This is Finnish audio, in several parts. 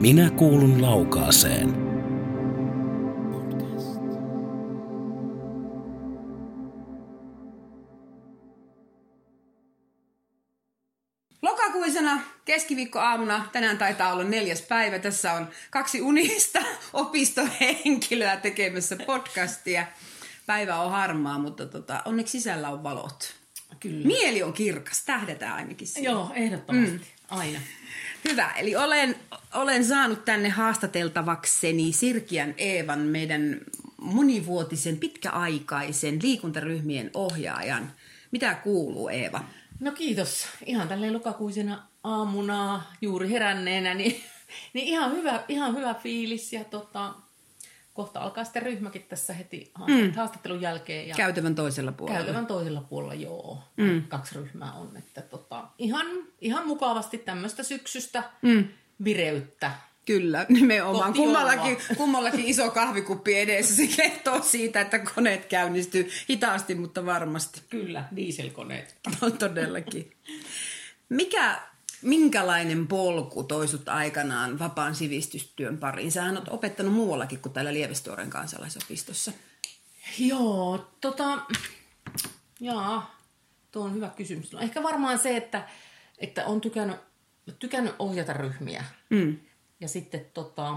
Minä kuulun laukaaseen. Lokakuisena keskiviikkoaamuna, tänään taitaa olla neljäs päivä, tässä on kaksi unista opistohenkilöä tekemässä podcastia. Päivä on harmaa, mutta tota, onneksi sisällä on valot. Kyllä. Mieli on kirkas, tähdetään ainakin siihen. Joo, ehdottomasti. Mm. Aina. Hyvä, eli olen, olen saanut tänne haastateltavakseni Sirkian Eevan, meidän monivuotisen, pitkäaikaisen liikuntaryhmien ohjaajan. Mitä kuuluu Eeva? No kiitos. Ihan tälleen lokakuisena aamuna juuri heränneenä, niin, niin ihan, hyvä, ihan hyvä fiilis. Ja tota, kohta alkaa sitten ryhmäkin tässä heti mm. haastattelun jälkeen. Ja Käytävän toisella puolella. Käytävän toisella puolella, joo. Mm. Kaksi ryhmää on. Että tota, ihan, ihan mukavasti tämmöistä syksystä mm. vireyttä. Kyllä, nimenomaan. Kummallakin, kummallakin iso kahvikuppi edessä. Se kertoo siitä, että koneet käynnistyy hitaasti, mutta varmasti. Kyllä, dieselkoneet. No, todellakin. Mikä, minkälainen polku toisut aikanaan vapaan sivistystyön pariin? Sähän oot opettanut muuallakin kuin täällä Lievestuoren kansalaisopistossa. Joo, tota, jaa, tuo on hyvä kysymys. No, ehkä varmaan se, että, että on tykännyt, tykännyt ohjata ryhmiä. Mm. Ja sitten tota,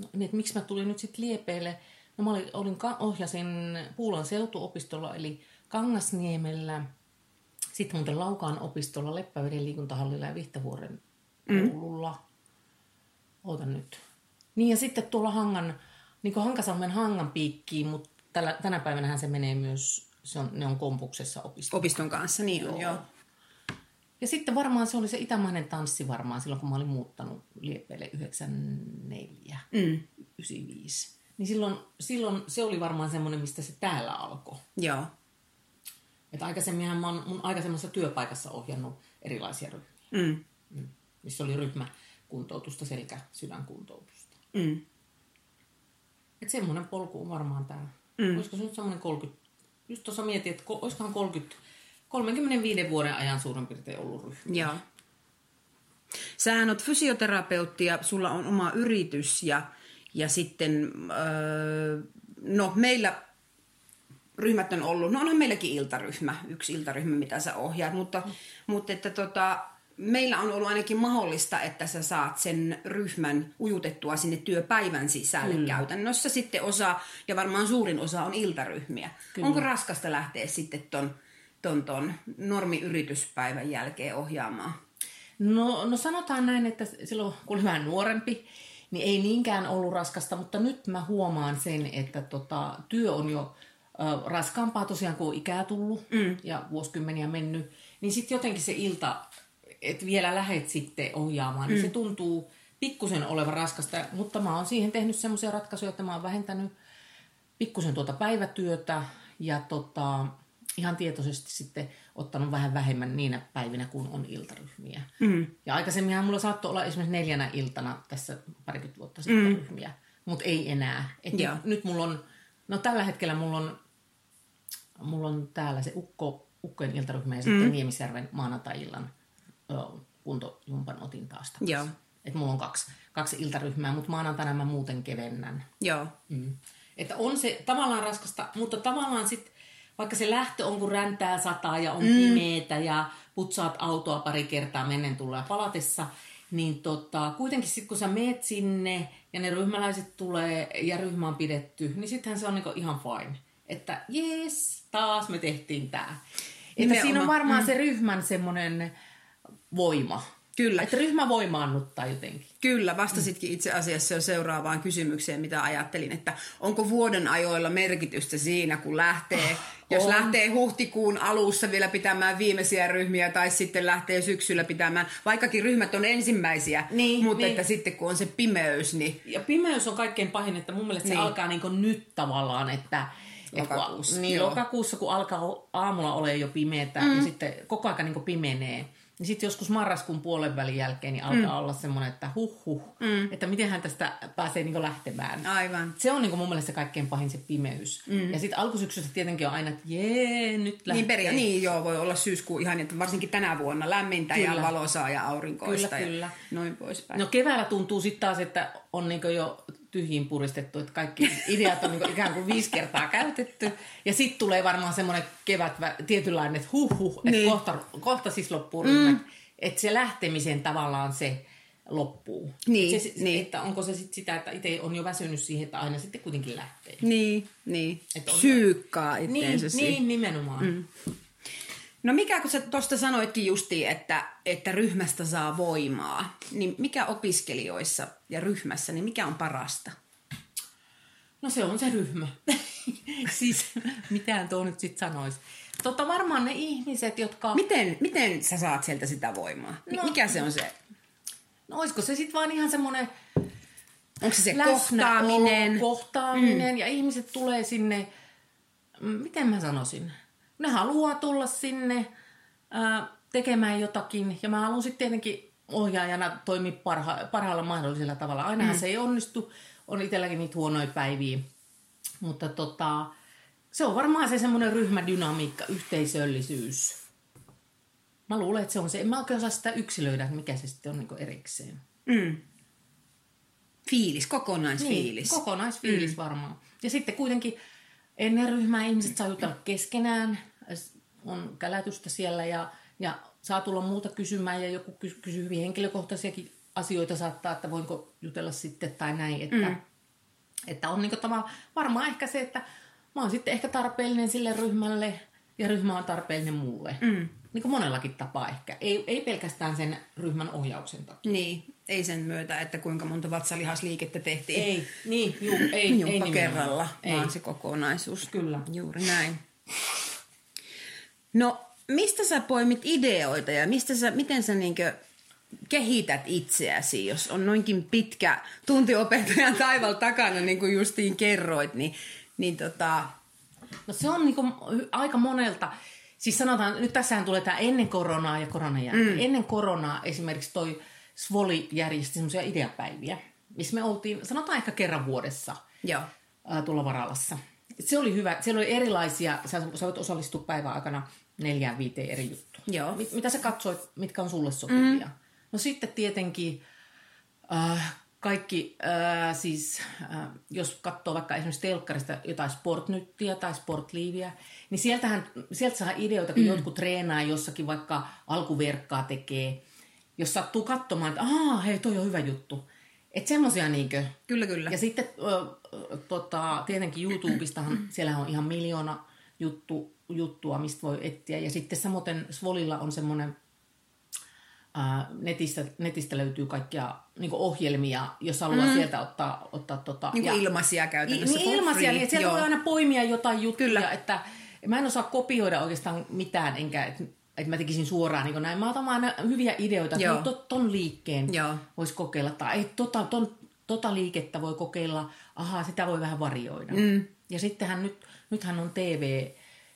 no, niin, että miksi mä tulin nyt sitten Liepeille. No mä olin, olin ohjasin Puulan seutuopistolla, eli Kangasniemellä, sitten muuten Laukaan opistolla, Leppäveden liikuntahallilla ja Vihtavuoren koululla. Mm. Ootan nyt. Niin ja sitten tuolla Hangan, niin kuin Hankasalmen Hangan piikkiin, mutta tällä, tänä päivänä se menee myös, se on, ne on kompuksessa opiston. Opiston kanssa, niin on, joo. joo. Ja sitten varmaan se oli se itämainen tanssi varmaan silloin, kun mä olin muuttanut Liepeille 94, mm. 95. Niin silloin, silloin se oli varmaan semmoinen, mistä se täällä alkoi. Joo. Että aikaisemminhan mä oon mun aikaisemmassa työpaikassa ohjannut erilaisia ryhmiä. Mm. Mm. Missä oli ryhmäkuntoutusta, selkä, sydänkuntoutusta. Mm. Että semmoinen polku on varmaan täällä. Mm. Olisiko se nyt semmoinen 30, just tuossa mietin, että olisikohan 30, 35 vuoden ajan suurin piirtein ollut ryhmä. Joo. Sähän oot fysioterapeutti ja sulla on oma yritys ja, ja sitten, öö, no meillä ryhmät on ollut, no onhan meilläkin iltaryhmä, yksi iltaryhmä, mitä sä ohjaat, mutta, mm. mutta että tota, meillä on ollut ainakin mahdollista, että sä saat sen ryhmän ujutettua sinne työpäivän sisälle mm. käytännössä. Sitten osa, ja varmaan suurin osa on iltaryhmiä. Kyllä. Onko raskasta lähteä sitten ton, ton, ton normiyrityspäivän jälkeen ohjaamaan? No, no sanotaan näin, että silloin kun olin vähän nuorempi, niin ei niinkään ollut raskasta, mutta nyt mä huomaan sen, että tota, työ on jo raskaampaa tosiaan, kun on ikää tullut mm. ja vuosikymmeniä mennyt. Niin sitten jotenkin se ilta, että vielä lähet sitten ohjaamaan, mm. niin se tuntuu pikkusen olevan raskasta. Mutta mä oon siihen tehnyt semmoisia ratkaisuja, että mä oon vähentänyt pikkusen tuota päivätyötä ja tota, ihan tietoisesti sitten ottanut vähän vähemmän niinä päivinä, kun on iltaryhmiä. Mm. Ja aikaisemminhan mulla saattoi olla esimerkiksi neljänä iltana tässä parikymmentä vuotta sitten mm. ryhmiä, mutta ei enää. Et nyt, nyt mulla on, no tällä hetkellä mulla on, mulla on täällä se Ukko, Ukkojen iltaryhmä ja mm. sitten Niemisjärven maanantai-illan kuntojumpan otin taas Joo. Et mulla on kaksi, kaksi iltaryhmää, mutta maanantaina mä muuten kevennän. Joo. Mm. Että on se tavallaan raskasta, mutta tavallaan sitten vaikka se lähtö on, kun räntää sataa ja on mm. pimeetä ja putsaat autoa pari kertaa mennen tulla palatessa, niin tota, kuitenkin sitten kun sä meet sinne ja ne ryhmäläiset tulee ja ryhmä on pidetty, niin sittenhän se on niinku ihan fine. Että jes, taas me tehtiin tää. Että siinä on varmaan mm. se ryhmän semmoinen voima. Kyllä. Että ryhmä voimaannuttaa jotenkin. Kyllä, vastasitkin itse asiassa jo seuraavaan kysymykseen, mitä ajattelin, että onko vuoden ajoilla merkitystä siinä, kun lähtee, oh, jos on. lähtee huhtikuun alussa vielä pitämään viimeisiä ryhmiä tai sitten lähtee syksyllä pitämään, vaikkakin ryhmät on ensimmäisiä, niin, mutta niin. että sitten kun on se pimeys, niin... Ja pimeys on kaikkein pahin, että mun mielestä niin. se alkaa niin nyt tavallaan, että Lokakuussa. Niin, lokakuussa, kun alkaa aamulla ole jo pimeätä mm. ja sitten koko ajan niin pimenee, Niin sitten joskus marraskuun puolen välin jälkeen niin alkaa mm. olla semmoinen, että huh huh, mm. että miten hän tästä pääsee niin lähtemään. Aivan. Se on niin mun mielestä kaikkein pahin se pimeys. Mm. Ja sitten alkusyksyssä tietenkin on aina, että jee, nyt lähtee. Niin, peria- niin joo, voi olla syyskuu ihan, että varsinkin tänä vuonna lämmintä kyllä. ja valosaa ja aurinkoista kyllä, ja kyllä. noin poispäin. No keväällä tuntuu sitten taas, että on niin jo tyhjiin puristettu, että kaikki ideat on niin ikään kuin viisi kertaa käytetty. Ja sitten tulee varmaan semmoinen kevät, tietynlainen, että huh huh, että niin. kohta, kohta siis loppuu mm. Että se lähtemisen tavallaan se loppuu. Niin, se, niin. Että onko se sitten sitä, että itse on jo väsynyt siihen, että aina sitten kuitenkin lähtee. Niin, niin. Että on... Syykkaa itteensä niin, niin, nimenomaan. Mm. No mikä, kun sä tuosta sanoitkin justiin, että, että ryhmästä saa voimaa, niin mikä opiskelijoissa ja ryhmässä, niin mikä on parasta? No se on se ryhmä. siis mitään tuo nyt sitten sanoisi. Totta varmaan ne ihmiset, jotka... Miten, miten sä saat sieltä sitä voimaa? No, mikä se on se? No olisiko se sitten vaan ihan semmoinen... Onko se se kohtaaminen? Kohtaaminen mm. ja ihmiset tulee sinne... Miten mä sanoisin? Ne haluaa tulla sinne ää, tekemään jotakin. Ja mä haluan sitten tietenkin ohjaajana toimia parha, parhaalla mahdollisella tavalla. Ainahan mm. se ei onnistu. On itselläkin niitä huonoja päiviä. Mutta tota, se on varmaan se semmoinen ryhmädynamiikka, yhteisöllisyys. Mä luulen, että se on se. En mä oikein osaa sitä yksilöidä, mikä se sitten on niin erikseen. Mm. Fiilis, kokonaisfiilis. Niin, kokonaisfiilis mm. varmaan. Ja sitten kuitenkin ennen ryhmää ihmiset saa jutella keskenään, on kälätystä siellä ja, ja saa tulla muuta kysymään ja joku kysyy hyvin henkilökohtaisiakin asioita saattaa, että voinko jutella sitten tai näin. Että, mm. että on niin tämä, varmaan ehkä se, että mä oon sitten ehkä tarpeellinen sille ryhmälle ja ryhmä on tarpeellinen mulle. Mm. Niin kuin monellakin tapaa ehkä. Ei, ei pelkästään sen ryhmän ohjauksen takia. Niin, ei sen myötä, että kuinka monta vatsalihasliikettä tehtiin. Ei, niin, juu, ei, ei kerralla, ei. vaan se kokonaisuus. Kyllä. Juuri näin. No, mistä sä poimit ideoita ja mistä sä, miten sä niinkö kehität itseäsi, jos on noinkin pitkä tuntiopettajan taival takana, niin kuin justiin kerroit, niin, niin tota... No se on niinku aika monelta. Siis sanotaan, nyt tässähän tulee tämä ennen koronaa ja koronan jälkeen. Mm. Ennen koronaa esimerkiksi toi Svoli järjesti semmoisia ideapäiviä, missä me oltiin, sanotaan ehkä kerran vuodessa Joo. Ää, tuolla Varalassa. Se oli hyvä. Siellä oli erilaisia, sä, sä voit osallistua päivän aikana neljään viiteen eri juttuun. Joo. Mit, mitä sä katsoit, mitkä on sulle sopivia? Mm. No sitten tietenkin äh, kaikki, äh, siis äh, jos katsoo vaikka esimerkiksi telkkarista jotain sportnyttiä tai sportliiviä, niin sieltähän, sieltä saa ideoita, kun mm. jotkut treenaa jossakin vaikka alkuverkkaa tekee, jos sattuu katsomaan, että aah, hei, toi on hyvä juttu. Että semmoisia niinkö. Kyllä, kyllä. Ja sitten äh, tota, tietenkin YouTubestahan siellä on ihan miljoona juttu, juttua, mistä voi etsiä. Ja sitten samoin Svolilla on semmoinen, ää, netistä, netistä löytyy kaikkia niin ohjelmia, jos haluaa mm. sieltä ottaa... ottaa tota, niin ja, ilmaisia käytännössä. Niin ilmaisia, niin sieltä Joo. voi aina poimia jotain juttuja, Kyllä. että mä en osaa kopioida oikeastaan mitään, enkä että että mä tekisin suoraan niin näin. Mä otan aina hyviä ideoita, että to, ton liikkeen voisi kokeilla. Tai ei, tota, ton, tota liikettä voi kokeilla, ahaa, sitä voi vähän varioida. Mm. Ja sittenhän nyt, nythän on TV,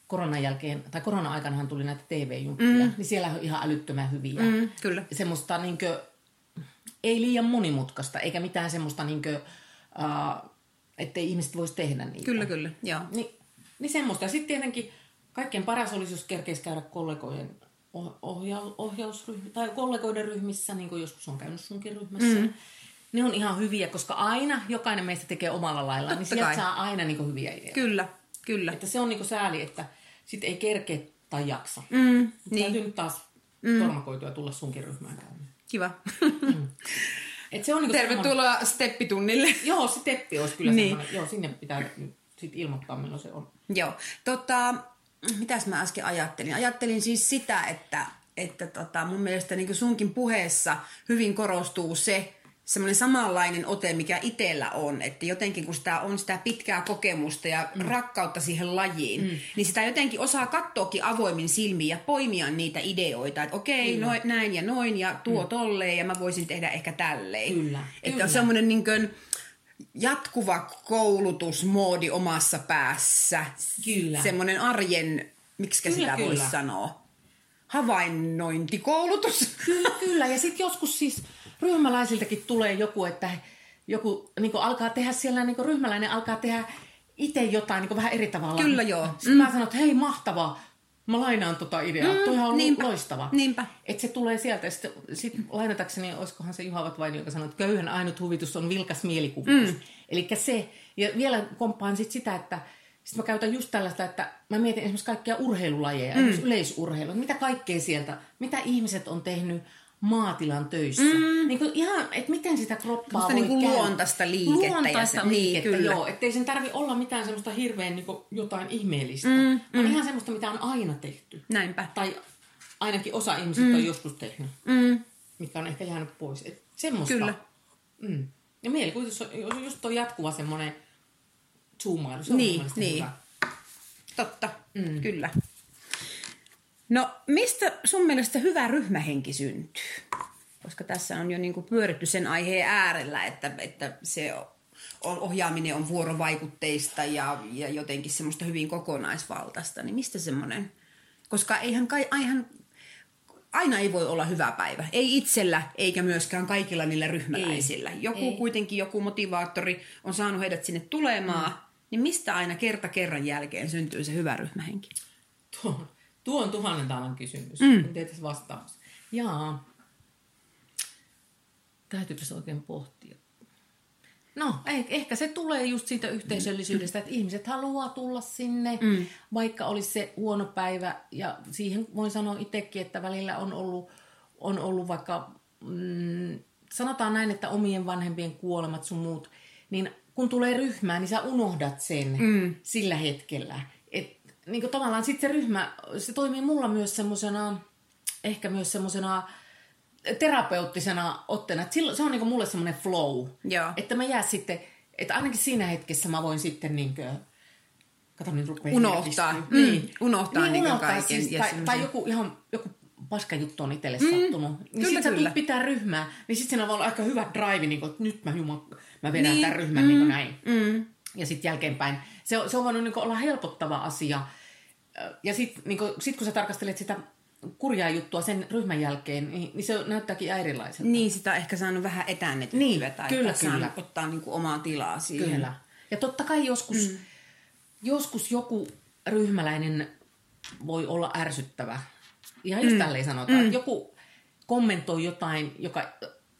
koronan jälkeen, tai korona-aikanahan tuli näitä TV-juttuja, mm. niin siellä on ihan älyttömän hyviä. Mm, kyllä. Semmoista niinkö, ei liian monimutkaista, eikä mitään semmoista niinkö, uh, ettei ihmiset voisi tehdä niitä. Kyllä, kyllä, joo. Ni, niin semmoista. Ja sitten tietenkin kaikkein paras olisi, jos kerkeisi käydä kollegojen ohja, ohjausryhmissä, tai kollegoiden ryhmissä, niin kuin joskus on käynyt sunkin ryhmässä. Mm. Ne on ihan hyviä, koska aina jokainen meistä tekee omalla laillaan, niin sieltä saa aina niin hyviä ideoita. Kyllä, kyllä. Että se on niin sääli, että sitten ei kerkeä tai jaksa. Mm, niin. Täytyy nyt taas mm. tormakoitua tulla sunkin ryhmään käymään. Kiva. mm. Et se on niin Tervetuloa semmoinen... steppitunnille. Joo, steppi olisi kyllä niin. Joo, sinne pitää sit ilmoittaa, milloin se on. Joo. Tota, mitäs mä äsken ajattelin? Ajattelin siis sitä, että, että tota, mun mielestä niin sunkin puheessa hyvin korostuu se, semmoinen samanlainen ote, mikä itsellä on. Että jotenkin kun sitä on sitä pitkää kokemusta ja mm. rakkautta siihen lajiin, mm. niin sitä jotenkin osaa katsoakin avoimin silmiin ja poimia niitä ideoita. Että okei, okay, noin, näin ja noin ja tuo mm. tolleen ja mä voisin tehdä ehkä tälleen. Kyllä. Että Kyllä. on semmoinen niin kuin, jatkuva koulutusmoodi omassa päässä. Kyllä. Semmoinen arjen, miksi sitä voisi sanoa? havainnointikoulutus. Kyllä, kyllä. Ja sitten joskus siis ryhmäläisiltäkin tulee joku, että joku niin alkaa tehdä siellä, niin ryhmäläinen alkaa tehdä itse jotain niin vähän eri tavalla. Kyllä, joo. Sitten mä sanon, että hei mahtavaa, mä lainaan tota ideaa. Mm, Toihan on niinpä. loistava. Niinpä. Että se tulee sieltä. Sitten sit lainatakseni, olisikohan se Juha Vatvaini, joka sanoi, että köyhän ainut huvitus on vilkas mielikuvitus. Mm. Eli se, ja vielä komppaan sit sitä, että sit mä käytän just tällaista, että mä mietin esimerkiksi kaikkia urheilulajeja, mm. yleisurheilua, mitä kaikkea sieltä, mitä ihmiset on tehnyt maatilan töissä. Mm. Niin kuin ihan, että miten sitä kroppaa voi niinku käydä. luontaista liikettä ja Luontaista niin, liikettä, kyllä. joo. Ettei sen tarvi olla mitään semmoista hirveän niin jotain ihmeellistä. Mm, mm. ihan semmoista, mitä on aina tehty. Näinpä. Tai ainakin osa ihmisistä mm. on joskus tehnyt, Mm. mikä on ehkä jäänyt pois. Et semmoista. Kyllä. Mm. Ja mielikuvitus on just tuo jatkuva semmoinen zoomailu. Se on Niin, niin. hyvä. Totta, mm. kyllä. No, mistä sun mielestä hyvä ryhmähenki syntyy? Koska tässä on jo niin kuin pyöritty sen aiheen äärellä, että, että se on, ohjaaminen on vuorovaikutteista ja, ja jotenkin semmoista hyvin kokonaisvaltaista. Niin mistä semmoinen? Koska eihän, kai, aihan, aina ei voi olla hyvä päivä. Ei itsellä eikä myöskään kaikilla niillä ryhmäläisillä. Ei, Joku ei. kuitenkin, joku motivaattori on saanut heidät sinne tulemaan. Mm. Niin mistä aina kerta kerran jälkeen syntyy se hyvä ryhmähenki? Tuo, tuo on tuhannen taalan kysymys. Mm. En tiedä vastaus. Jaa. Täytyypäs oikein pohtia. No, eh- ehkä se tulee just siitä yhteisöllisyydestä, että ihmiset haluaa tulla sinne, mm. vaikka olisi se huono päivä. Ja siihen voin sanoa itsekin, että välillä on ollut, on ollut vaikka, mm, sanotaan näin, että omien vanhempien kuolemat sun muut, niin kun tulee ryhmään, niin sä unohdat sen mm. sillä hetkellä. Et, niin kuin tavallaan sitten se ryhmä, se toimii mulla myös semmoisena, ehkä myös semmoisena terapeuttisena otteena. Et silloin, se on niin mulle semmoinen flow. Joo. Että mä jää sitten, että ainakin siinä hetkessä mä voin sitten niin kuin, kato nyt rupeaa Unohtaa. Mm, unohtaa niin kuin kaiken Siis, ja tai, semmoisen- tai joku ihan joku paska juttu on itselle mm, sattunut. Niin kyllä, sit kyllä. pitää ryhmää, niin sitten siinä voi olla aika hyvä drive, niin kuin, että nyt mä, jumal, mä vedän Niin, tämän ryhmän niin kuin näin. Mm. Ja sitten jälkeenpäin. Se on, se on voinut niin olla helpottava asia. Ja sitten niin sit kun sä tarkastelet sitä kurjaa juttua sen ryhmän jälkeen, niin, niin se näyttääkin erilaiselta. Niin, sitä on ehkä saanut vähän etäännetyttyä Niin, tai kyllä, saanut kyllä. ottaa niin kuin omaa tilaa siihen. Kyllä. Ja totta kai joskus, mm. joskus joku ryhmäläinen voi olla ärsyttävä. Ihan just mm. tälleen sanotaan. Mm. Että joku kommentoi jotain, joka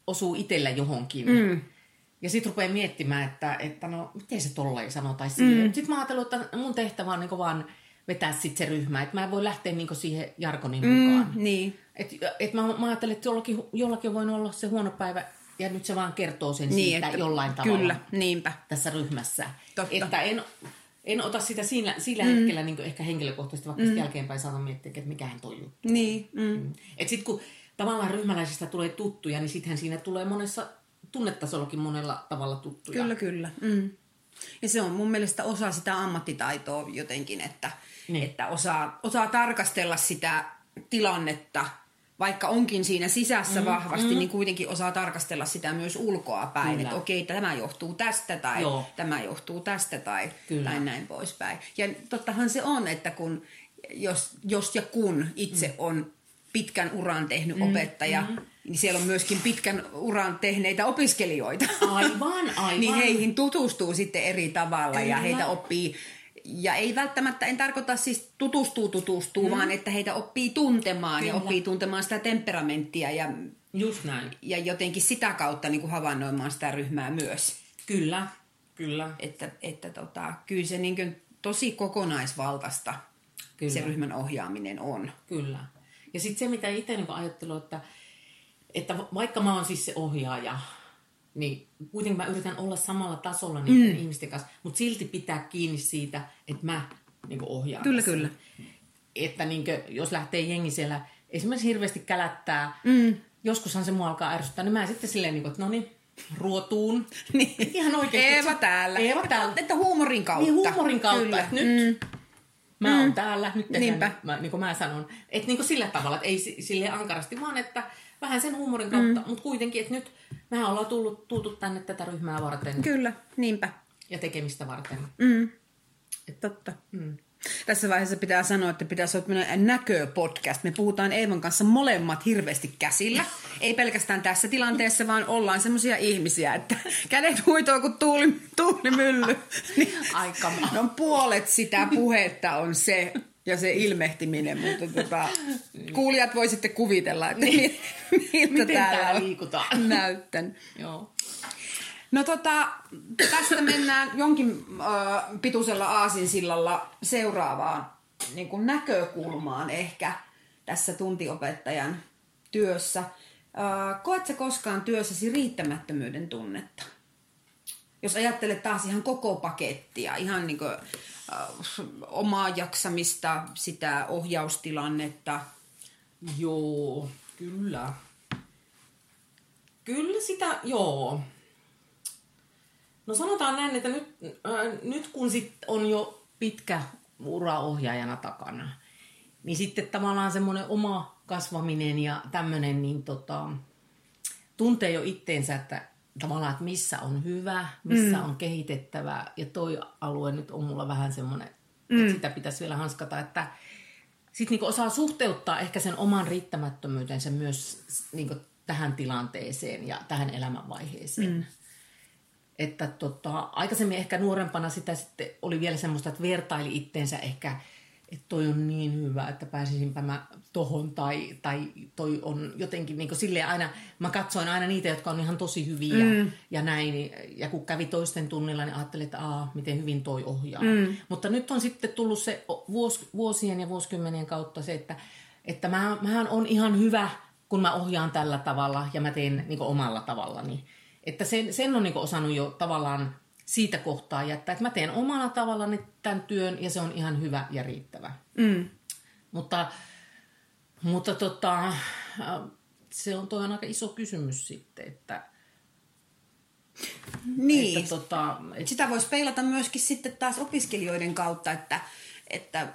osuu itsellä johonkin. Mm. Ja sitten rupeaa miettimään, että, että no, miten se tollain sanoo tai silleen. Mm. Sitten mä ajattelin, että mun tehtävä on niinku vaan vetää sit se ryhmä. Että mä en voi lähteä niinku siihen jargonin mukaan. Mm, niin. Et, et mä, mä ajattelin, että jollakin, jollakin voinut olla se huono päivä, ja nyt se vaan kertoo sen Niin, siitä että- jollain tavalla Kyllä, niinpä. tässä ryhmässä. Totta. Että en, en ota sitä siinä, sillä mm. hetkellä niin ehkä henkilökohtaisesti, vaikka mm. jälkeenpäin saatan miettiä, että mikähän toi juttu. Niin, mm. Et sit kun tavallaan ryhmäläisistä tulee tuttuja, niin sittenhän siinä tulee monessa tunnetasollakin monella tavalla tuttuja. Kyllä, kyllä. Mm. Ja se on mun mielestä osa sitä ammattitaitoa jotenkin, että, Niin. että osaa, osaa tarkastella sitä tilannetta, vaikka onkin siinä sisässä mm, vahvasti, mm. niin kuitenkin osaa tarkastella sitä myös ulkoa päin. Että okei, tämä johtuu tästä tai Joo. tämä johtuu tästä tai, Kyllä. tai näin poispäin. Ja tottahan se on, että kun, jos, jos ja kun itse mm. on pitkän uran tehnyt mm, opettaja, mm. Niin siellä on myöskin pitkän uran tehneitä opiskelijoita. Aivan, aivan. niin heihin tutustuu sitten eri tavalla ja Kyllä. heitä oppii, ja ei välttämättä, en tarkoita siis tutustuu tutustuu, mm. vaan että heitä oppii tuntemaan Kyllä. ja oppii tuntemaan sitä temperamenttia ja, Just näin. ja jotenkin sitä kautta niin kuin havainnoimaan sitä ryhmää myös. Kyllä, kyllä. Että, että tota, kyllä se niin kuin tosi kokonaisvaltaista Kyllä. se ryhmän ohjaaminen on. Kyllä. Ja sitten se, mitä itse niin ajattelen, että, että vaikka mä oon siis se ohjaaja, niin kuitenkin mä yritän olla samalla tasolla niiden mm. ihmisten kanssa, mutta silti pitää kiinni siitä, että mä niin ohjaan. Kyllä, kyllä. Että niin jos lähtee jengi siellä esimerkiksi hirveästi kälättää, mm. joskushan se mua alkaa ärsyttää, niin mä sitten silleen, niin kuin, että no niin, ruotuun. Niin. Ihan oikeasti. Eeva täällä. Eeva täällä. Että, huumorin kautta. Niin huumorin kautta, Kyllä. että nyt mm. mä oon täällä, nyt tehdään, Niinpä. mä, niin kuin mä sanon. Että niin kuin sillä tavalla, että ei si- silleen ankarasti, vaan että vähän sen huumorin kautta, mm. mutta kuitenkin, että nyt mehän ollaan tullut, tultu tänne tätä ryhmää varten Kyllä, niinpä. ja tekemistä varten. Mm. Totta. Mm. Tässä vaiheessa pitää sanoa, että pitäisi olla tämmöinen näköpodcast. Me puhutaan Eevan kanssa molemmat hirveästi käsillä. Ei pelkästään tässä tilanteessa, vaan ollaan semmoisia ihmisiä, että kädet huitoo kuin tuuli, tuulimylly. Niin, Aika no puolet sitä puhetta on se ja se ilmehtiminen, mutta tota, kuulijat voi sitten kuvitella, että niin. miltä Miten täällä liikutaan. näyttänyt. Joo. No tota, tästä mennään jonkin äh, pituisella aasinsillalla seuraavaan niin kuin näkökulmaan ehkä tässä tuntiopettajan työssä. Äh, koet sä koskaan työssäsi riittämättömyyden tunnetta? Jos ajattelet taas ihan koko pakettia, ihan niin kuin, äh, omaa jaksamista, sitä ohjaustilannetta. Joo, kyllä. Kyllä sitä, joo. No sanotaan näin, että nyt, äh, nyt kun sit on jo pitkä ura ohjaajana takana, niin sitten tavallaan semmoinen oma kasvaminen ja tämmöinen, niin tota, tuntee jo itteensä, että tavallaan, että missä on hyvä, missä mm. on kehitettävä. Ja toi alue nyt on mulla vähän semmoinen, mm. että sitä pitäisi vielä hanskata, että sitten niinku osaa suhteuttaa ehkä sen oman riittämättömyytensä myös niinku tähän tilanteeseen ja tähän elämänvaiheeseen. Mm. Että tota, aikaisemmin ehkä nuorempana sitä sitten oli vielä semmoista, että vertaili itteensä ehkä, että toi on niin hyvä, että pääsisinpä mä tohon tai, tai toi on jotenkin niin silleen aina, mä katsoin aina niitä, jotka on ihan tosi hyviä mm. ja näin. Ja kun kävi toisten tunnilla, niin ajattelin, että aa, miten hyvin toi ohjaa. Mm. Mutta nyt on sitten tullut se vuos, vuosien ja vuosikymmenien kautta se, että, että mä, mähän on ihan hyvä, kun mä ohjaan tällä tavalla ja mä teen niin omalla tavallani. Että sen, sen on niin osannut jo tavallaan siitä kohtaa jättää, että mä teen omalla tavallani tämän työn ja se on ihan hyvä ja riittävä. Mm. Mutta, mutta tota, se on toi on aika iso kysymys sitten, että, Niin. että tota, et, Sitä voisi peilata myöskin sitten taas opiskelijoiden kautta, että, että äh,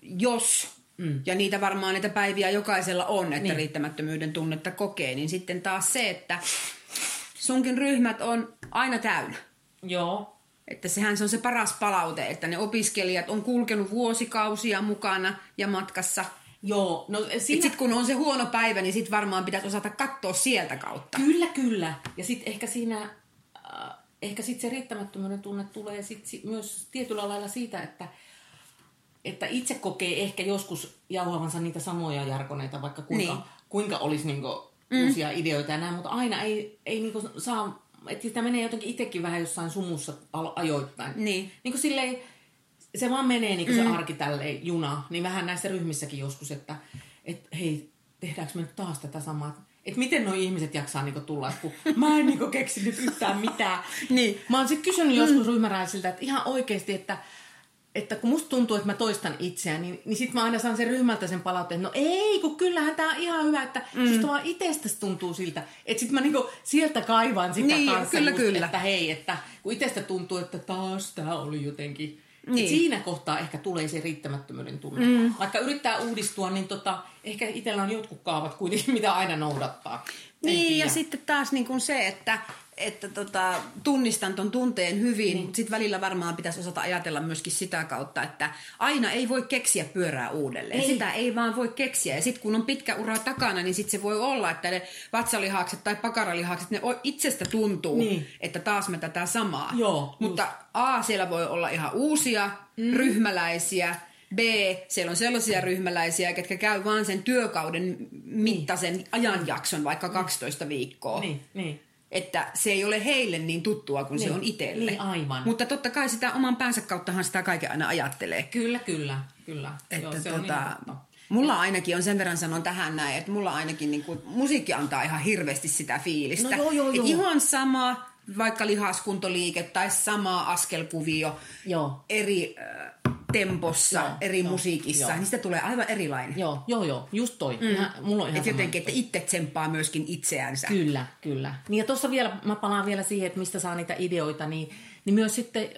jos, mm. ja niitä varmaan niitä päiviä jokaisella on, että niin. riittämättömyyden tunnetta kokee, niin sitten taas se, että sunkin ryhmät on aina täynnä. Joo, Että sehän se on se paras palaute, että ne opiskelijat on kulkenut vuosikausia mukana ja matkassa. joo, no Siinä... siinä, Sitten kun on se huono päivä, niin sitten varmaan pitäisi osata katsoa sieltä kautta. Kyllä, kyllä. Ja sitten ehkä siinä, äh, ehkä sitten se riittämättömyyden tunne tulee sit si- myös tietyllä lailla siitä, että, että itse kokee ehkä joskus jauhavansa niitä samoja jarkoneita, vaikka kuinka, niin. kuinka olisi niinku mm. uusia ideoita ja näin, mutta aina ei, ei niinku saa, että sitä menee jotenkin itsekin vähän jossain sumussa ajoittain. Niin. Niin kuin silleen, se vaan menee niin kuin mm. se arki tälleen juna, niin vähän näissä ryhmissäkin joskus, että et, hei, tehdäänkö me nyt taas tätä samaa? Että miten nuo ihmiset jaksaa niinku tulla, kun mä en niinku keksi nyt yhtään mitään. Niin. Mä oon sitten kysynyt joskus ryhmäräisiltä, että ihan oikeasti, että, että kun musta tuntuu, että mä toistan itseään, niin, niin sit mä aina saan sen ryhmältä sen palautteen, että no ei, kun kyllähän tää on ihan hyvä, että mm. susta vaan itsestäsi tuntuu siltä. Että sit mä niinku sieltä kaivan sitä Niin, kanssa kyllä, just, kyllä. että hei, että kun itsestä tuntuu, että taas tää oli jotenkin... Niin. Siinä kohtaa ehkä tulee se riittämättömyyden tunne. Mm. Vaikka yrittää uudistua, niin tota, ehkä itsellä on jotkut kaavat kuitenkin, mitä aina noudattaa. En Niin, ja sitten taas niin kuin se, että, että tota, tunnistan ton tunteen hyvin, niin. mutta sitten välillä varmaan pitäisi osata ajatella myöskin sitä kautta, että aina ei voi keksiä pyörää uudelleen. Ei. Sitä ei vaan voi keksiä. Ja sitten kun on pitkä ura takana, niin sitten se voi olla, että ne vatsalihakset tai pakaralihakset, ne itsestä tuntuu, Niin. että taas me tätä samaa. Joo, Mutta A, siellä voi olla ihan uusia mm. ryhmäläisiä, B, siellä on sellaisia ryhmäläisiä, ketkä käy vaan sen työkauden mittaisen ajanjakson, vaikka 12 viikkoa. Niin, niin. Että se ei ole heille niin tuttua kuin se Niin, on itselle. niin, aivan. Mutta totta kai sitä oman päänsä kauttahan sitä kaiken aina ajattelee. Kyllä, kyllä, kyllä. Että Joo, se on tota, ihan totta. mulla ainakin on sen verran sanon tähän näin, että mulla ainakin niin kuin, musiikki antaa ihan hirveästi sitä fiilistä. No joo, joo, Et joo. ihan sama, vaikka lihaskuntoliike tai sama askelkuvio Joo. eri äh, tempossa, Joo, eri joo, musiikissa, joo. niin sitä tulee aivan erilainen. Joo, joo, joo, just toi. Mm. Ihan, mulla on ihan Et jotenkin, että itse tsemppaa myöskin itseänsä. Kyllä, kyllä. Niin ja tuossa vielä, mä palaan vielä siihen, että mistä saa niitä ideoita, niin, niin myös sitten,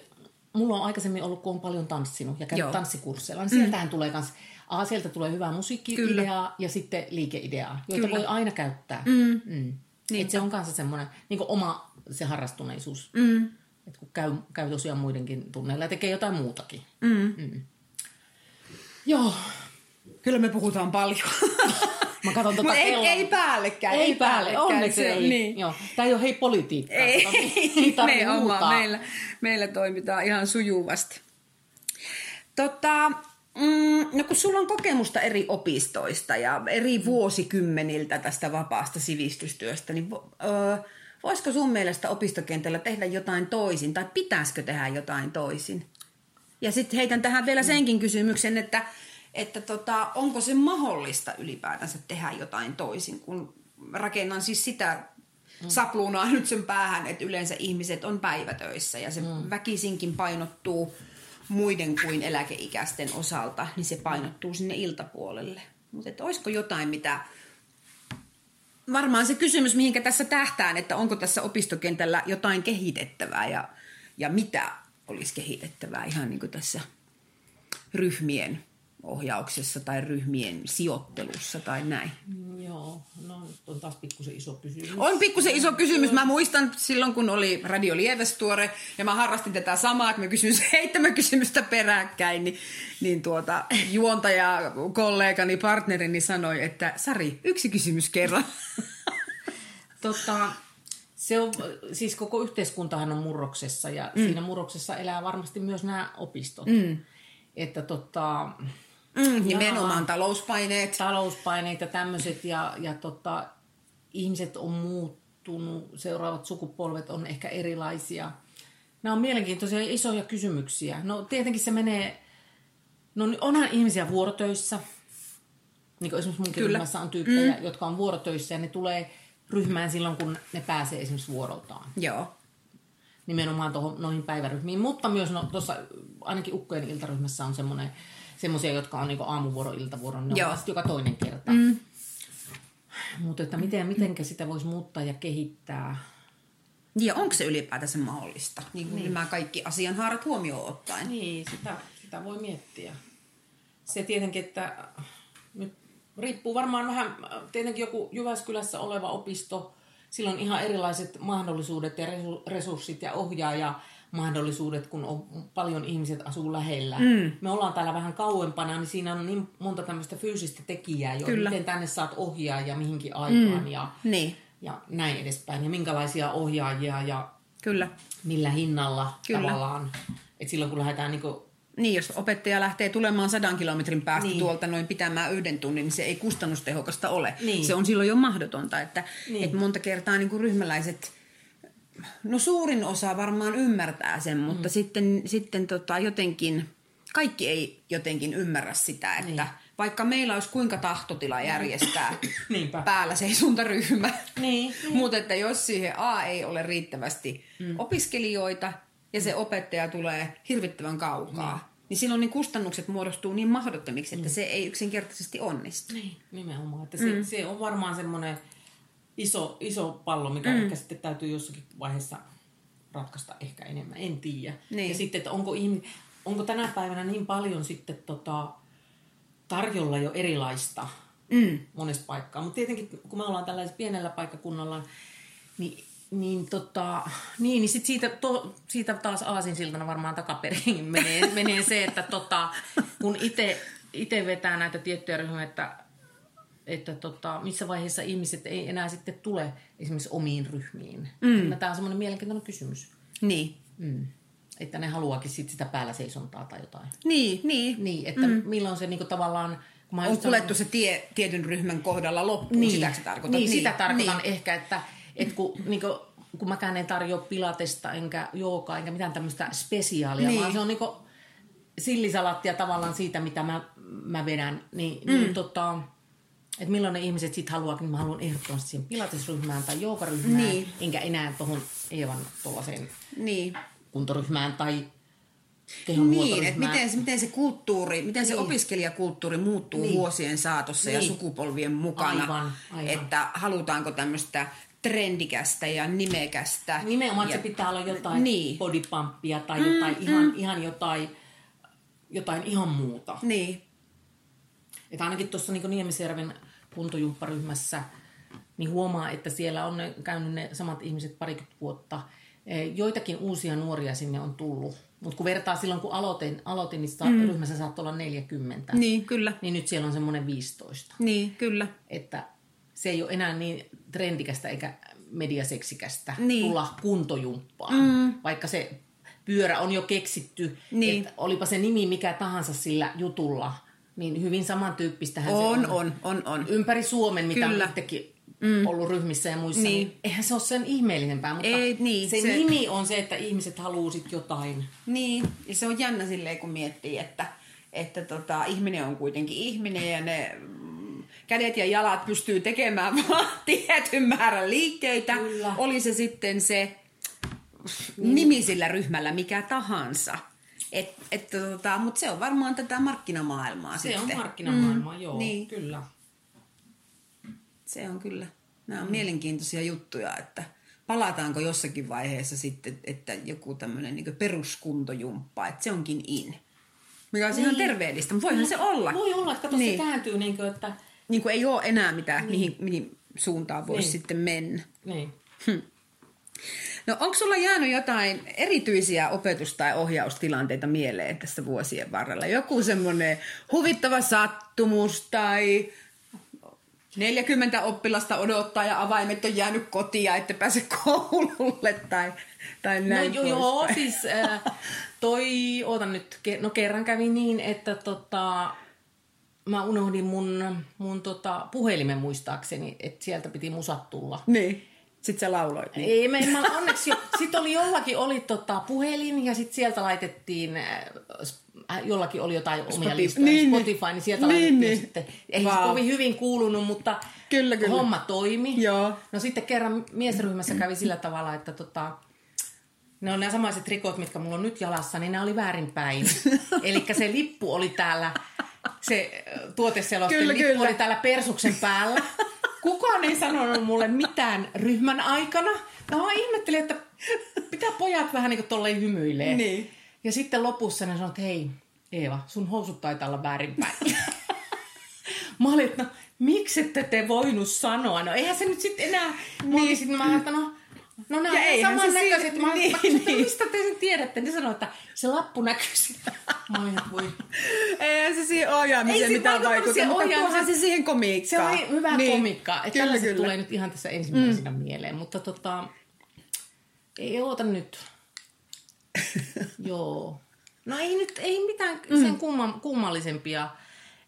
mulla on aikaisemmin ollut, kun on paljon tanssinut ja käynyt Joo. tanssikursseilla, niin sieltähän tulee kans, A, sieltä tulee hyvää musiikki-ideaa ja sitten liikeideaa, joita Kyllä. voi aina käyttää. Mm. Mm. Niinpä. Et se on kanssa semmoinen niin oma se harrastuneisuus. Mm. Et kun käy, käy tosiaan muidenkin tunneilla ja tekee jotain muutakin. Mm. Mm. Joo. Kyllä me puhutaan paljon. Mä katson tota ei, kelloa. ei päällekään. Ei päälle, onneksi se, ei. Niin. Joo. Tää ei ole hei politiikkaa. Ei, ei nimenomaan. huutaa. meillä, meillä toimitaan ihan sujuvasti. Tota, mm, no kun sulla on kokemusta eri opistoista ja eri vuosikymmeniltä tästä vapaasta sivistystyöstä, niin vo, ö, voisiko sun mielestä opistokentällä tehdä jotain toisin tai pitäisikö tehdä jotain toisin? Ja sitten heitän tähän vielä senkin kysymyksen, että, että tota, onko se mahdollista ylipäätänsä tehdä jotain toisin, kun rakennan siis sitä sapluunaa nyt sen päähän, että yleensä ihmiset on päivätöissä ja se mm. väkisinkin painottuu muiden kuin eläkeikäisten osalta, niin se painottuu sinne iltapuolelle. Mutta olisiko jotain, mitä... Varmaan se kysymys, mihinkä tässä tähtään, että onko tässä opistokentällä jotain kehitettävää ja, ja mitä olisi kehitettävää ihan niin kuin tässä ryhmien ohjauksessa tai ryhmien sijoittelussa tai näin. Joo, no nyt on taas pikkusen iso kysymys. On pikkusen iso kysymys. Mä muistan silloin, kun oli Radio Lievestuore ja mä harrastin tätä samaa, että mä kysyin seitsemän kysymystä peräkkäin, niin, niin tuota, juontaja, kollegani, partnerini sanoi, että Sari, yksi kysymys kerran. Tota, se on, siis koko yhteiskuntahan on murroksessa ja mm. siinä murroksessa elää varmasti myös nämä opistot. Mm. Että tota, Mm, nimenomaan talouspaineet. talouspaineet ja tämmöiset ja, ja tota, ihmiset on muuttunut, seuraavat sukupolvet on ehkä erilaisia. Nämä on mielenkiintoisia ja isoja kysymyksiä. No tietenkin se menee, no onhan ihmisiä vuorotöissä, niin kuin esimerkiksi munkin Kyllä. ryhmässä on tyyppejä, mm. jotka on vuorotöissä ja ne tulee ryhmään silloin, kun ne pääsee esimerkiksi vuoroltaan. Joo. Nimenomaan tohon, noihin päiväryhmiin, mutta myös no, tuossa ainakin ukkojen iltaryhmässä on semmoinen, semmoisia, jotka on niinku aamuvuoro, iltavuoro, ne Joo. on joka toinen kerta. Mm. Mutta että miten, mitenkä sitä voisi muuttaa ja kehittää. Ja onko se ylipäätänsä mahdollista? Niin kuin nämä kaikki asianhaarat huomioon ottaen. Niin, sitä, sitä voi miettiä. Se tietenkin, että nyt riippuu varmaan vähän, tietenkin joku Jyväskylässä oleva opisto, sillä on ihan erilaiset mahdollisuudet ja resu- resurssit ja ohjaaja mahdollisuudet, kun on paljon ihmiset asuu lähellä. Mm. Me ollaan täällä vähän kauempana, niin siinä on niin monta tämmöistä fyysistä tekijää jo. Kyllä. Miten tänne saat ohjaajia mihinkin aikaan mm. ja, Niin, ja näin edespäin. Ja minkälaisia ohjaajia ja kyllä. millä hinnalla Kyllä. tavallaan. Et silloin kun lähdetään niinku Niin, jos opettaja lähtee tulemaan sadan kilometrin päästä Niin. niin. tuolta noin pitämään yhden tunnin, niin se ei kustannustehokasta ole. Niin. Se on silloin jo mahdotonta, että, Niin. niin. että monta kertaa niin kuin ryhmäläiset, no suurin osa varmaan ymmärtää sen, mutta mm. sitten, sitten tota jotenkin, kaikki ei jotenkin ymmärrä sitä, että Niin. niin. vaikka meillä olisi kuinka tahtotila järjestää Niinpä. päällä seisontaryhmä, Niin, mutta että jos siihen A ei ole riittävästi mm. opiskelijoita ja se opettaja tulee hirvittävän kaukaa, niin, niin silloin niin kustannukset muodostuu niin mahdottomiksi, että se ei yksinkertaisesti onnistu. Niin, nimenomaan. Että se, mm. se on varmaan semmoinen iso, iso pallo, mikä mm. ehkä sitten täytyy jossakin vaiheessa ratkaista ehkä enemmän. En tiedä. Niin. Ja sitten, että onko, ihmi, onko tänä päivänä niin paljon sitten tota, tarjolla jo erilaista Mm. monesta paikkaa. Mutta tietenkin, kun me ollaan tällaisella pienellä paikkakunnalla, niin niin, tota, niin, niin sit siitä, to, siitä taas aasinsiltana varmaan takaperin menee, menee se, että tota, kun itse vetää näitä tiettyjä ryhmiä, että, että tota, missä vaiheessa ihmiset ei enää sitten tule esimerkiksi omiin ryhmiin. Mm. Tämä on semmoinen mielenkiintoinen kysymys. Niin. Mm. Että ne haluakin sit sitä päällä seisontaa tai jotain. Niin, niin. Niin, että mm. milloin se niinku tavallaan... Kun mä On kuljettu se tie tietyn ryhmän kohdalla loppuun, niin, sitä sä tarkoitat? Niin, sitä tarkoitan niin. ehkä, että, että kun, niin kuin, kun mäkään en tarjoa pilatesta enkä jookaa enkä mitään tämmöistä spesiaalia, Niin. vaan se on niin sillisalattia tavallaan siitä, mitä mä, mä vedän. Niin, mm. niin tota, että milloin ne ihmiset sitten haluaa, niin mä haluan ehdottomasti siihen pilatesryhmään tai joogaryhmään, Niin. enkä enää tuohon Eevan tuollaiseen Niin. kuntoryhmään tai Niin, että miten, se- miten se kulttuuri, miten se Niin. opiskelijakulttuuri muuttuu Niin. vuosien saatossa ja Niin. sukupolvien mukana. Aivan, aivan. Että halutaanko tämmöistä trendikästä ja nimekästä. Nimenomaan, ja, se pitää olla jotain Niin. bodypumppia tai jotain, ihan, ihan jotain, jotain ihan muuta. Niin, Että ainakin tuossa niin Niemisjärven kuntojumpparyhmässä niin huomaa, että siellä on ne, käynyt ne samat ihmiset parikymmentä vuotta. Eh, Joitakin uusia nuoria sinne on tullut Mutta kun vertaa silloin, kun aloitin, aloitin niin mm. ryhmässä saattoi olla 40. Niin, kyllä. Niin nyt siellä on semmoinen 15. Niin, kyllä. Että se ei ole enää niin trendikästä eikä mediaseksikästä Niin. tulla kuntojumppaan. Mm. Vaikka se pyörä on jo keksitty, Niin. että olipa se nimi mikä tahansa sillä jutulla, niin hyvin samantyyppistähän On, se on. on, on, on. Ympäri Suomen, mitä Kyllä. itsekin mm. ollut ryhmissä ja muissa, niin. Niin. niin eihän se ole sen ihmeellisempää, mutta Ei, niin, se, se- nimi on se, että ihmiset haluaa sit jotain. Niin, ja se on jännä silleen, kun miettii, että, että tota, ihminen on kuitenkin ihminen ja ne mm, kädet ja jalat pystyy tekemään vaan tietyn määrän liikkeitä. Kyllä. Oli se sitten se nimi sillä ryhmällä mikä tahansa. Et, et, tota, Mutta se on varmaan tätä markkinamaailmaa Se sitten. on markkinamaailma, mm. joo, niin. kyllä. Se on kyllä. Nämä on mielenkiintoisia juttuja, että palataanko jossakin vaiheessa sitten, että joku tämmöinen niin peruskuntojumppa, että se onkin in. Mikä on niin. ihan terveellistä, mutta voihan se olla. Voi olla, että kato, Niin. se kääntyy niin kuin, että... Niin kuin ei ole enää mitään, niin. mihin, mihin suuntaan voisi Niin. sitten mennä. Niin. No onko sulla jäänyt jotain erityisiä opetus- tai ohjaustilanteita mieleen tässä vuosien varrella? Joku semmoinen huvittava sattumus tai 40 oppilasta odottaa ja avaimet on jäänyt kotiin, että pääse koululle tai, tai No näin joo, joo poispäin. siis äh, toi, ootan nyt, no kerran kävi niin, että tota, mä unohdin mun, mun tota, puhelimen muistaakseni, että sieltä piti musat tulla. Niin, sit sä lauloit. Niin. Ei, me, mä onneksi jo, sit oli jollakin oli tota, puhelin ja sit sieltä laitettiin, äh, jollakin oli jotain omia Spotify. listoja, Niin, niin. Spotify, niin sieltä Niin, laitettiin niin. sitten. Ei Vau. se kovin hyvin kuulunut, mutta Kyllä, kyllä. homma toimi. Joo. No sitten kerran miesryhmässä kävi sillä tavalla, että tota, ne on nämä samaiset rikot, mitkä mulla on nyt jalassa, niin nämä oli väärinpäin. Eli se lippu oli täällä, se äh, tuoteselosteen Kyllä, lippu kyllä. oli täällä persuksen päällä. Kukaan ei sanonut mulle mitään ryhmän aikana. Mä vaan ihmettelin, että pitää pojat vähän niin kuin tolleen hymyilee. Niin. Ja sitten lopussa ne sanoi, että hei Eeva, sun housut taitaa olla väärinpäin. mä olin, että no, miksi ette te voinut sanoa? No eihän se nyt sitten enää... Niin. Sitten mä ajattelin, no, no nämä Ja on eihän se samannäköiset. si- Mä, niin, mä kysyin, että niin. mistä te sen tiedätte? Ne sanoi, että se lappu näkyy sitä. Mä että voi. Eihän se siihen ohjaamiseen Ei se mitään vaikuta vaikuta, siihen mutta ohjaamiseen. tuohan se siihen Se komiikkaan. oli hyvä niin. komikka. Että Kyllä, kyllä. tulee nyt ihan tässä ensimmäisenä mm. mieleen. Mutta tota, ei oota nyt. Joo. No ei nyt, ei mitään sen kumma, kummallisempia.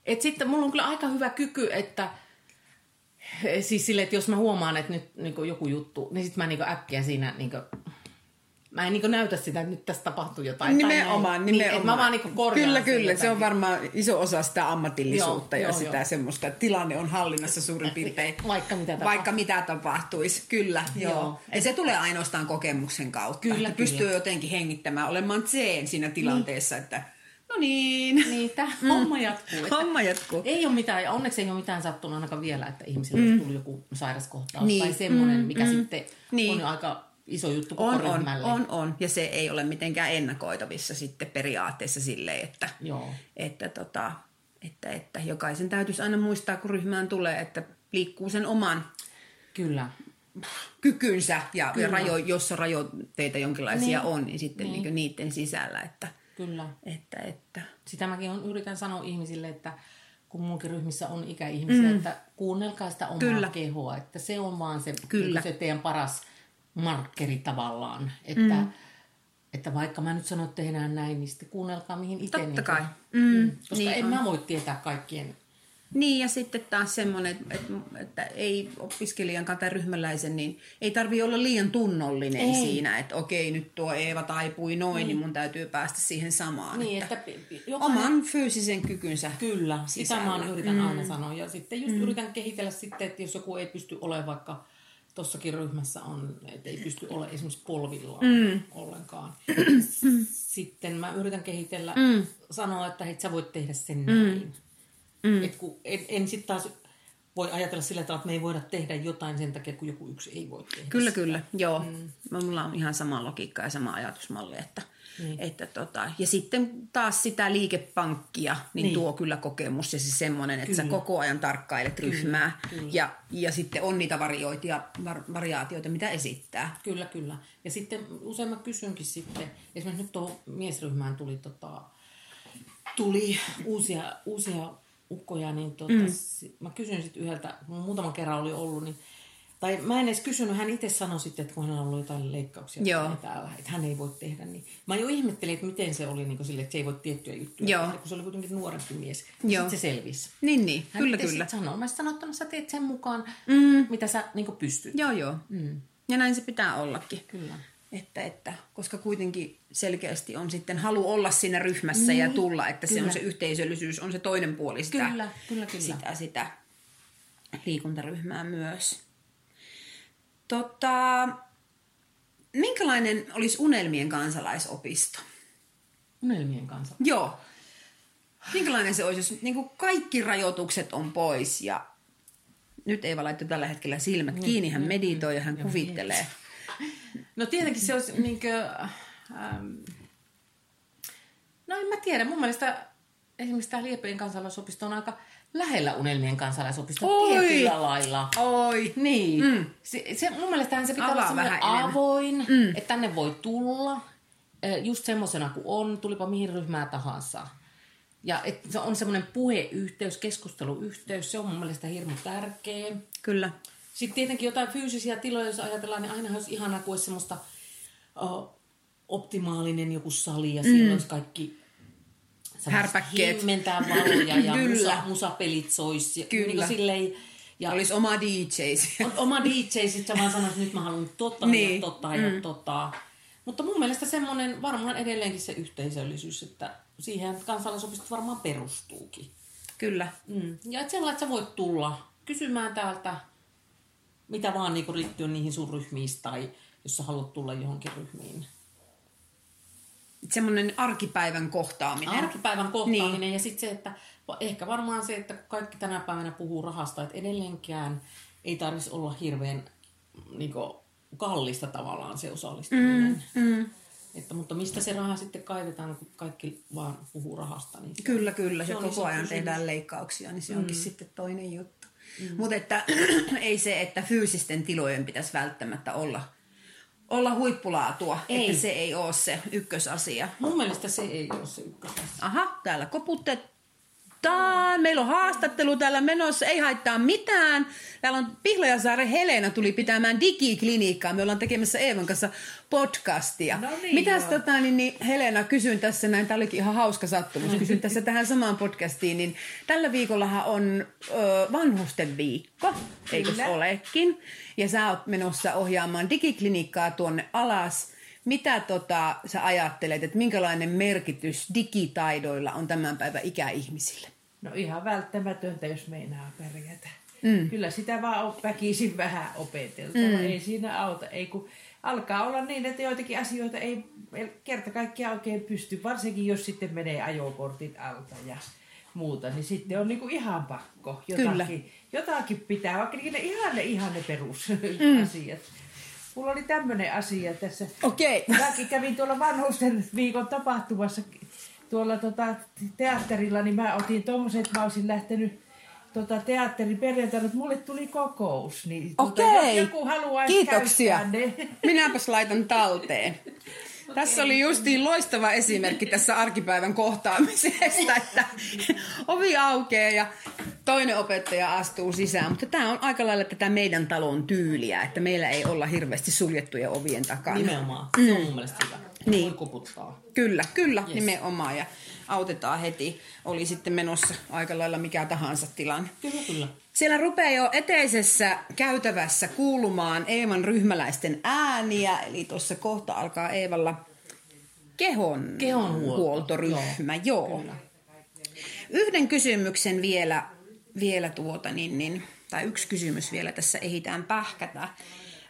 Et sitten mulla on kyllä aika hyvä kyky, että siis sille, että jos mä huomaan, että nyt niin joku juttu, niin sitten mä niin äkkiä siinä niin Mä en niin näytä sitä, että nyt tässä tapahtuu jotain. tai Nimenomaan, nimenomaan. Niin, mä vaan niin korjaan Kyllä, kyllä. Se on varmaan iso osa sitä ammatillisuutta Joo, ja joo, sitä joo. semmoista, että tilanne on hallinnassa suurin piirtein. Vaikka mitä tapahtuu. Vaikka mitä tapahtuisi, kyllä. Joo. Joo. Ja se tulee ainoastaan kokemuksen kautta. Kyllä, että kyllä. pystyy jotenkin hengittämään, olemaan tseen siinä tilanteessa, että no niin. Niin, tämä homma jatkuu. Että Homma jatkuu. Ei ole mitään, ja onneksi ei ole mitään sattunut ainakaan vielä, että ihmisillä mm. olisi tullut joku sairaskohtaus Niin. tai semmoinen, mikä Mm, mm. sitten Niin. on aika iso juttu koko On, on, on, on. Ja se ei ole mitenkään ennakoitavissa sitten periaatteessa silleen, että, Joo. että, tota, että, että jokaisen täytyisi aina muistaa, kun ryhmään tulee, että liikkuu sen oman Kyllä. kykynsä ja, ja Kyllä. rajo, jos rajoitteita jonkinlaisia Niin. on, niin sitten Niin. niin. niiden sisällä, että, Kyllä. että, että Sitä mäkin on, yritän sanoa ihmisille, että kun munkin ryhmissä on ikäihmisiä, mm. että kuunnelkaa sitä omaa Kyllä. kehoa, että se on vaan se, Kyllä. se teidän paras markkeri tavallaan, että, mm. että vaikka mä nyt sanon, että tehdään näin, niin sitten kuunnelkaa mihin itse. Totta niin kai. Mm. Koska niin en on. mä voi tietää kaikkien Niin, ja sitten taas semmoinen, että, että ei opiskelijan tai ryhmäläisen, niin ei tarvi olla liian tunnollinen Ei. siinä, että okei, nyt tuo Eeva taipui noin, niin, niin mun täytyy päästä siihen samaan. Niin, että että jokainen... oman fyysisen kykynsä. Kyllä, sitä sisällä. mä yritän mm. aina sanoa. Ja sitten just mm. yritän kehitellä sitten, että jos joku ei pysty olemaan vaikka tossakin ryhmässä on, että ei pysty olemaan esimerkiksi polvillaan mm. ollenkaan. Sitten mä yritän kehitellä, mm. sanoa, että hei, sä voit tehdä sen näin. Mm. Et kun, en, en sitten taas voi ajatella sillä tavalla, että me ei voida tehdä jotain sen takia, kun joku yksi ei voi tehdä Kyllä, kyllä. Joo. Mm. Mulla on ihan sama logiikka ja sama ajatusmalli, että Niin. Että tota, ja sitten taas sitä liikepankkia, niin, niin. tuo kyllä kokemus ja siis semmoinen, että kyllä. sä koko ajan tarkkailet ryhmää kyllä, kyllä. Ja, ja sitten on niitä varioitia, var, variaatioita, mitä esittää. Kyllä, kyllä. Ja sitten usein mä kysynkin sitten, esimerkiksi nyt tuohon miesryhmään tuli, tota, tuli uusia, uusia ukkoja, niin tota, mm. mä kysyin sitten yhdeltä, muutaman kerran oli ollut, niin tai mä en edes kysynyt, hän itse sanoi sitten, että kun hänellä on ollut jotain leikkauksia Joo. täällä, että hän ei voi tehdä. Niin. Mä jo ihmettelin, että miten se oli niin sille, että se ei voi tiettyjä juttuja Joo. tehdä, kun se oli kuitenkin nuorempi mies. Joo. Sitten se selvisi. Niin, niin. Hän kyllä, kyllä. Sanoi. Mä sanoin, että sä teet sen mukaan, mm. mitä sä niin pystyt. Joo, joo. Mm. Ja näin se pitää ollakin. Kyllä. Että, että, koska kuitenkin selkeästi on sitten halu olla siinä ryhmässä niin, ja tulla, että kyllä. se on se yhteisöllisyys, on se toinen puoli sitä, kyllä, kyllä, kyllä. sitä, sitä liikuntaryhmää myös. Tota, minkälainen olisi unelmien kansalaisopisto? Unelmien kansalaisopisto? Joo. Minkälainen se olisi, jos niin kuin kaikki rajoitukset on pois ja nyt Eeva laittoi tällä hetkellä silmät niin, kiinni, hän meditoi ja hän kuvittelee. No tietenkin se olisi niin kuin, ähm, no en mä tiedä, mun mielestä esimerkiksi tämä Liepeen kansalaisopisto on aika lähellä unelmien kansalaisopisto Oi. tietyllä lailla. Oi. Niin. Mm. Se, se, mun mielestähän se pitää Avaa olla vähän avoin, mm. että tänne voi tulla just semmoisena kuin on, tulipa mihin ryhmää tahansa. Ja että se on semmoinen puheyhteys, keskusteluyhteys, se on mun mielestä hirmu tärkeä. Kyllä. Sitten tietenkin jotain fyysisiä tiloja, jos ajatellaan, niin aina olisi ihanaa, kuin olisi semmoista oh, optimaalinen joku sali ja mm. siellä olisi kaikki härpäkkeet. Himmentää valoja ja musa, musapelit sois. Kyllä. Niin silleen, ja Olisi oma DJ. oma DJ, sitten sä vaan sanoit, että nyt mä haluan tota niin. ja tota mm. ja tota. Mutta mun mielestä semmoinen varmaan edelleenkin se yhteisöllisyys, että siihen kansalaisopistot varmaan perustuukin. Kyllä. Mm. Ja että sellainen, että sä voit tulla kysymään täältä, mitä vaan niinku liittyy niihin sun ryhmiin tai jos sä haluat tulla johonkin ryhmiin semmoinen arkipäivän kohtaaminen. Arkipäivän kohtaaminen niin. ja sitten se, että ehkä varmaan se, että kaikki tänä päivänä puhuu rahasta, että edelleenkään ei tarvitsisi olla hirveän niin kuin, kallista tavallaan se osallistuminen. Mm, mm. Että, mutta mistä se raha sitten kaivetaan, kun kaikki vaan puhuu rahasta? Niin kyllä, kyllä. Se, se koko ajan kysymys. tehdään leikkauksia, niin se mm. onkin sitten toinen juttu. Mm. Mutta että ei se, että fyysisten tilojen pitäisi välttämättä olla olla huippulaatua, ei. että se ei ole se ykkösasia. Mun mielestä se ei ole se ykkösasia. Aha, täällä koputtetaan. Meillä on haastattelu täällä menossa, ei haittaa mitään. Täällä on Pihlajasaaren Helena tuli pitämään digiklinikkaa. Me ollaan tekemässä Eevan kanssa podcastia. No niin, Mitäs tota, niin, niin, Helena, kysyn tässä näin, tämä olikin ihan hauska sattumus, kysyn tässä tähän samaan podcastiin, niin tällä viikollahan on ö, vanhusten viikko, eikö olekin? Ja sä oot menossa ohjaamaan digiklinikkaa tuonne alas. Mitä tota, sä ajattelet, että minkälainen merkitys digitaidoilla on tämän päivän ikäihmisille? No ihan välttämätöntä, jos meinaa pärjätä. Mm. Kyllä sitä vaan on väkisin vähän opeteltava. Mm. Ei siinä auta. Ei kun alkaa olla niin, että joitakin asioita ei kerta kaikkiaan oikein pysty. Varsinkin jos sitten menee ajokortit alta ja muuta, niin sitten on niinku ihan pakko jotakin, Kyllä. jotakin pitää, vaikka ne ihan ne, ihan ne perusasiat. Mm. Mulla oli tämmöinen asia tässä. Okei. Okay. Mäkin kävin tuolla vanhusten viikon tapahtumassa tuolla tota, teatterilla, niin mä otin tommosen, että mä olisin lähtenyt tota, teatterin perjantaina, että mulle tuli kokous. Niin, tota, Okei, joku haluaisi kiitoksia. Ne. Minäpäs laitan talteen. Okay. Tässä oli justiin loistava esimerkki tässä arkipäivän kohtaamisesta, että ovi aukeaa ja toinen opettaja astuu sisään. Mutta tämä on aika lailla tätä meidän talon tyyliä, että meillä ei olla hirveästi suljettuja ovien takana. Nimenomaan, se on mun mielestä hyvä. Niin. Voi koputtaa. Kyllä, kyllä, yes. nimenomaan. Ja autetaan heti, oli sitten menossa aika lailla mikä tahansa tilanne. Kyllä, kyllä. Siellä rupeaa jo eteisessä käytävässä kuulumaan Eevan ryhmäläisten ääniä, eli tuossa kohta alkaa Eevalla kehon, kehon huoltoryhmä. Joo. joo. Yhden kysymyksen vielä, vielä tuota, niin, niin, tai yksi kysymys vielä tässä ehitään pähkätä.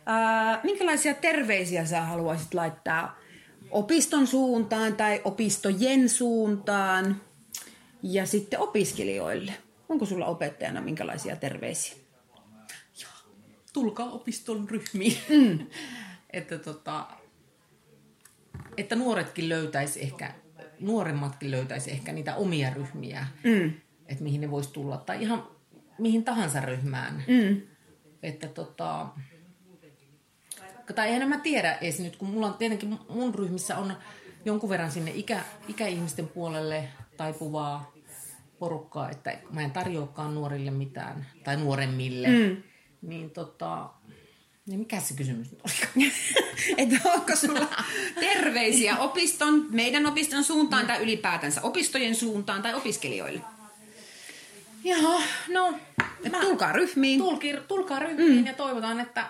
Ää, minkälaisia terveisiä sä haluaisit laittaa opiston suuntaan tai opistojen suuntaan ja sitten opiskelijoille? Onko sulla opettajana minkälaisia terveisiä? Joo. Tulkaa opiston ryhmiin. Mm. että tota, että nuoretkin löytäisi ehkä, nuoremmatkin löytäisi ehkä niitä omia ryhmiä, mm. että mihin ne voisi tulla. Tai ihan mihin tahansa ryhmään. Mm. Että tota, tai eihän mä tiedä edes nyt, kun mulla on tietenkin mun ryhmissä on jonkun verran sinne ikä, ikäihmisten puolelle taipuvaa porukkaa, että mä en tarjoakaan nuorille mitään, tai nuoremmille. Mm. Niin tota, niin mikä se kysymys nyt oli? että onko sulla terveisiä opiston, meidän opiston suuntaan tai ylipäätänsä opistojen suuntaan tai opiskelijoille? Joo, no... Mä, tulkaa ryhmiin. Tulki, tulkaa ryhmiin mm. ja toivotaan, että,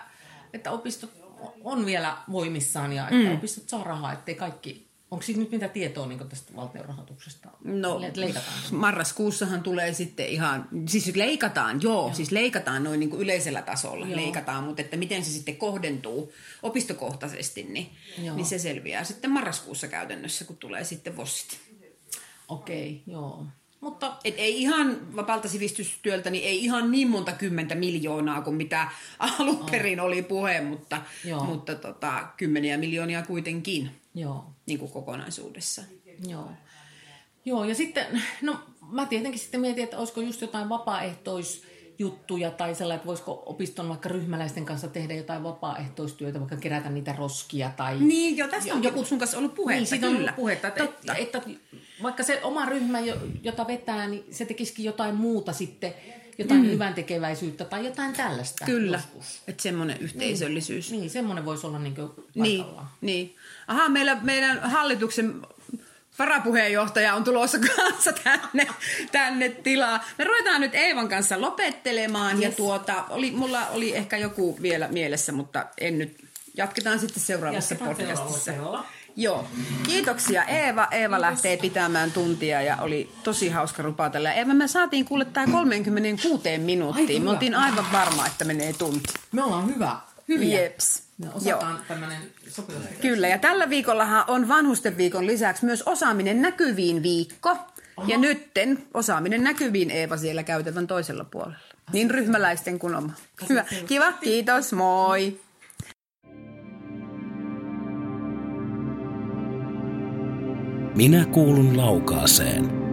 että opistot on vielä voimissaan ja että mm. opistot saa rahaa, ettei kaikki Onko siitä nyt mitä tietoa niin tästä valtion rahoituksesta? No, leikataan. marraskuussahan tulee sitten ihan, siis leikataan, joo, joo. siis leikataan noin niin kuin yleisellä tasolla, joo. leikataan, mutta että miten se sitten kohdentuu opistokohtaisesti, niin, niin se selviää sitten marraskuussa käytännössä, kun tulee sitten VOSsit. Okei, okay, joo. Mutta et ei ihan vapaalta sivistystyöltä, niin ei ihan niin monta kymmentä miljoonaa kuin mitä alun perin oli puhe, mutta, mutta tota, kymmeniä miljoonia kuitenkin Joo. Niin kuin kokonaisuudessa. Joo. Joo, ja sitten, no mä tietenkin sitten mietin, että olisiko just jotain vapaaehtoisjuttuja tai sellainen, että voisiko opiston vaikka ryhmäläisten kanssa tehdä jotain vapaaehtoistyötä, vaikka kerätä niitä roskia tai... Niin, jo tästä on joku sun kanssa ollut puhetta, niin, siitä on ollut puhetta, että, Totta. Että, että, vaikka se oma ryhmä, jota vetää, niin se tekisikin jotain muuta sitten, jotain mm. hyvän tekeväisyyttä tai jotain tällaista. Kyllä, että semmoinen yhteisöllisyys. Niin, niin semmoinen voisi olla niin niin, niin. Aha, meillä, meidän hallituksen varapuheenjohtaja on tulossa kanssa tänne, tänne tilaa. Me ruvetaan nyt Eevan kanssa lopettelemaan yes. ja tuota, oli, mulla oli ehkä joku vielä mielessä, mutta en nyt. Jatketaan sitten seuraavassa Jatketaan podcastissa. Joo. Kiitoksia Eeva. Eeva lähtee pitämään tuntia ja oli tosi hauska rupatella. Eeva, me saatiin kuulle tämä 36 minuuttiin. Me oltiin aivan varma, että menee tunti. Me ollaan hyvä. Hyviä. Jeps. Me osataan tämmöinen Kyllä, ja tällä viikollahan on vanhusten viikon lisäksi myös osaaminen näkyviin viikko. Aha. Ja nytten osaaminen näkyviin Eeva siellä käytävän toisella puolella. Niin ryhmäläisten kuin oma. Hyvä. Kiva, kiitos, moi. Minä kuulun laukaaseen.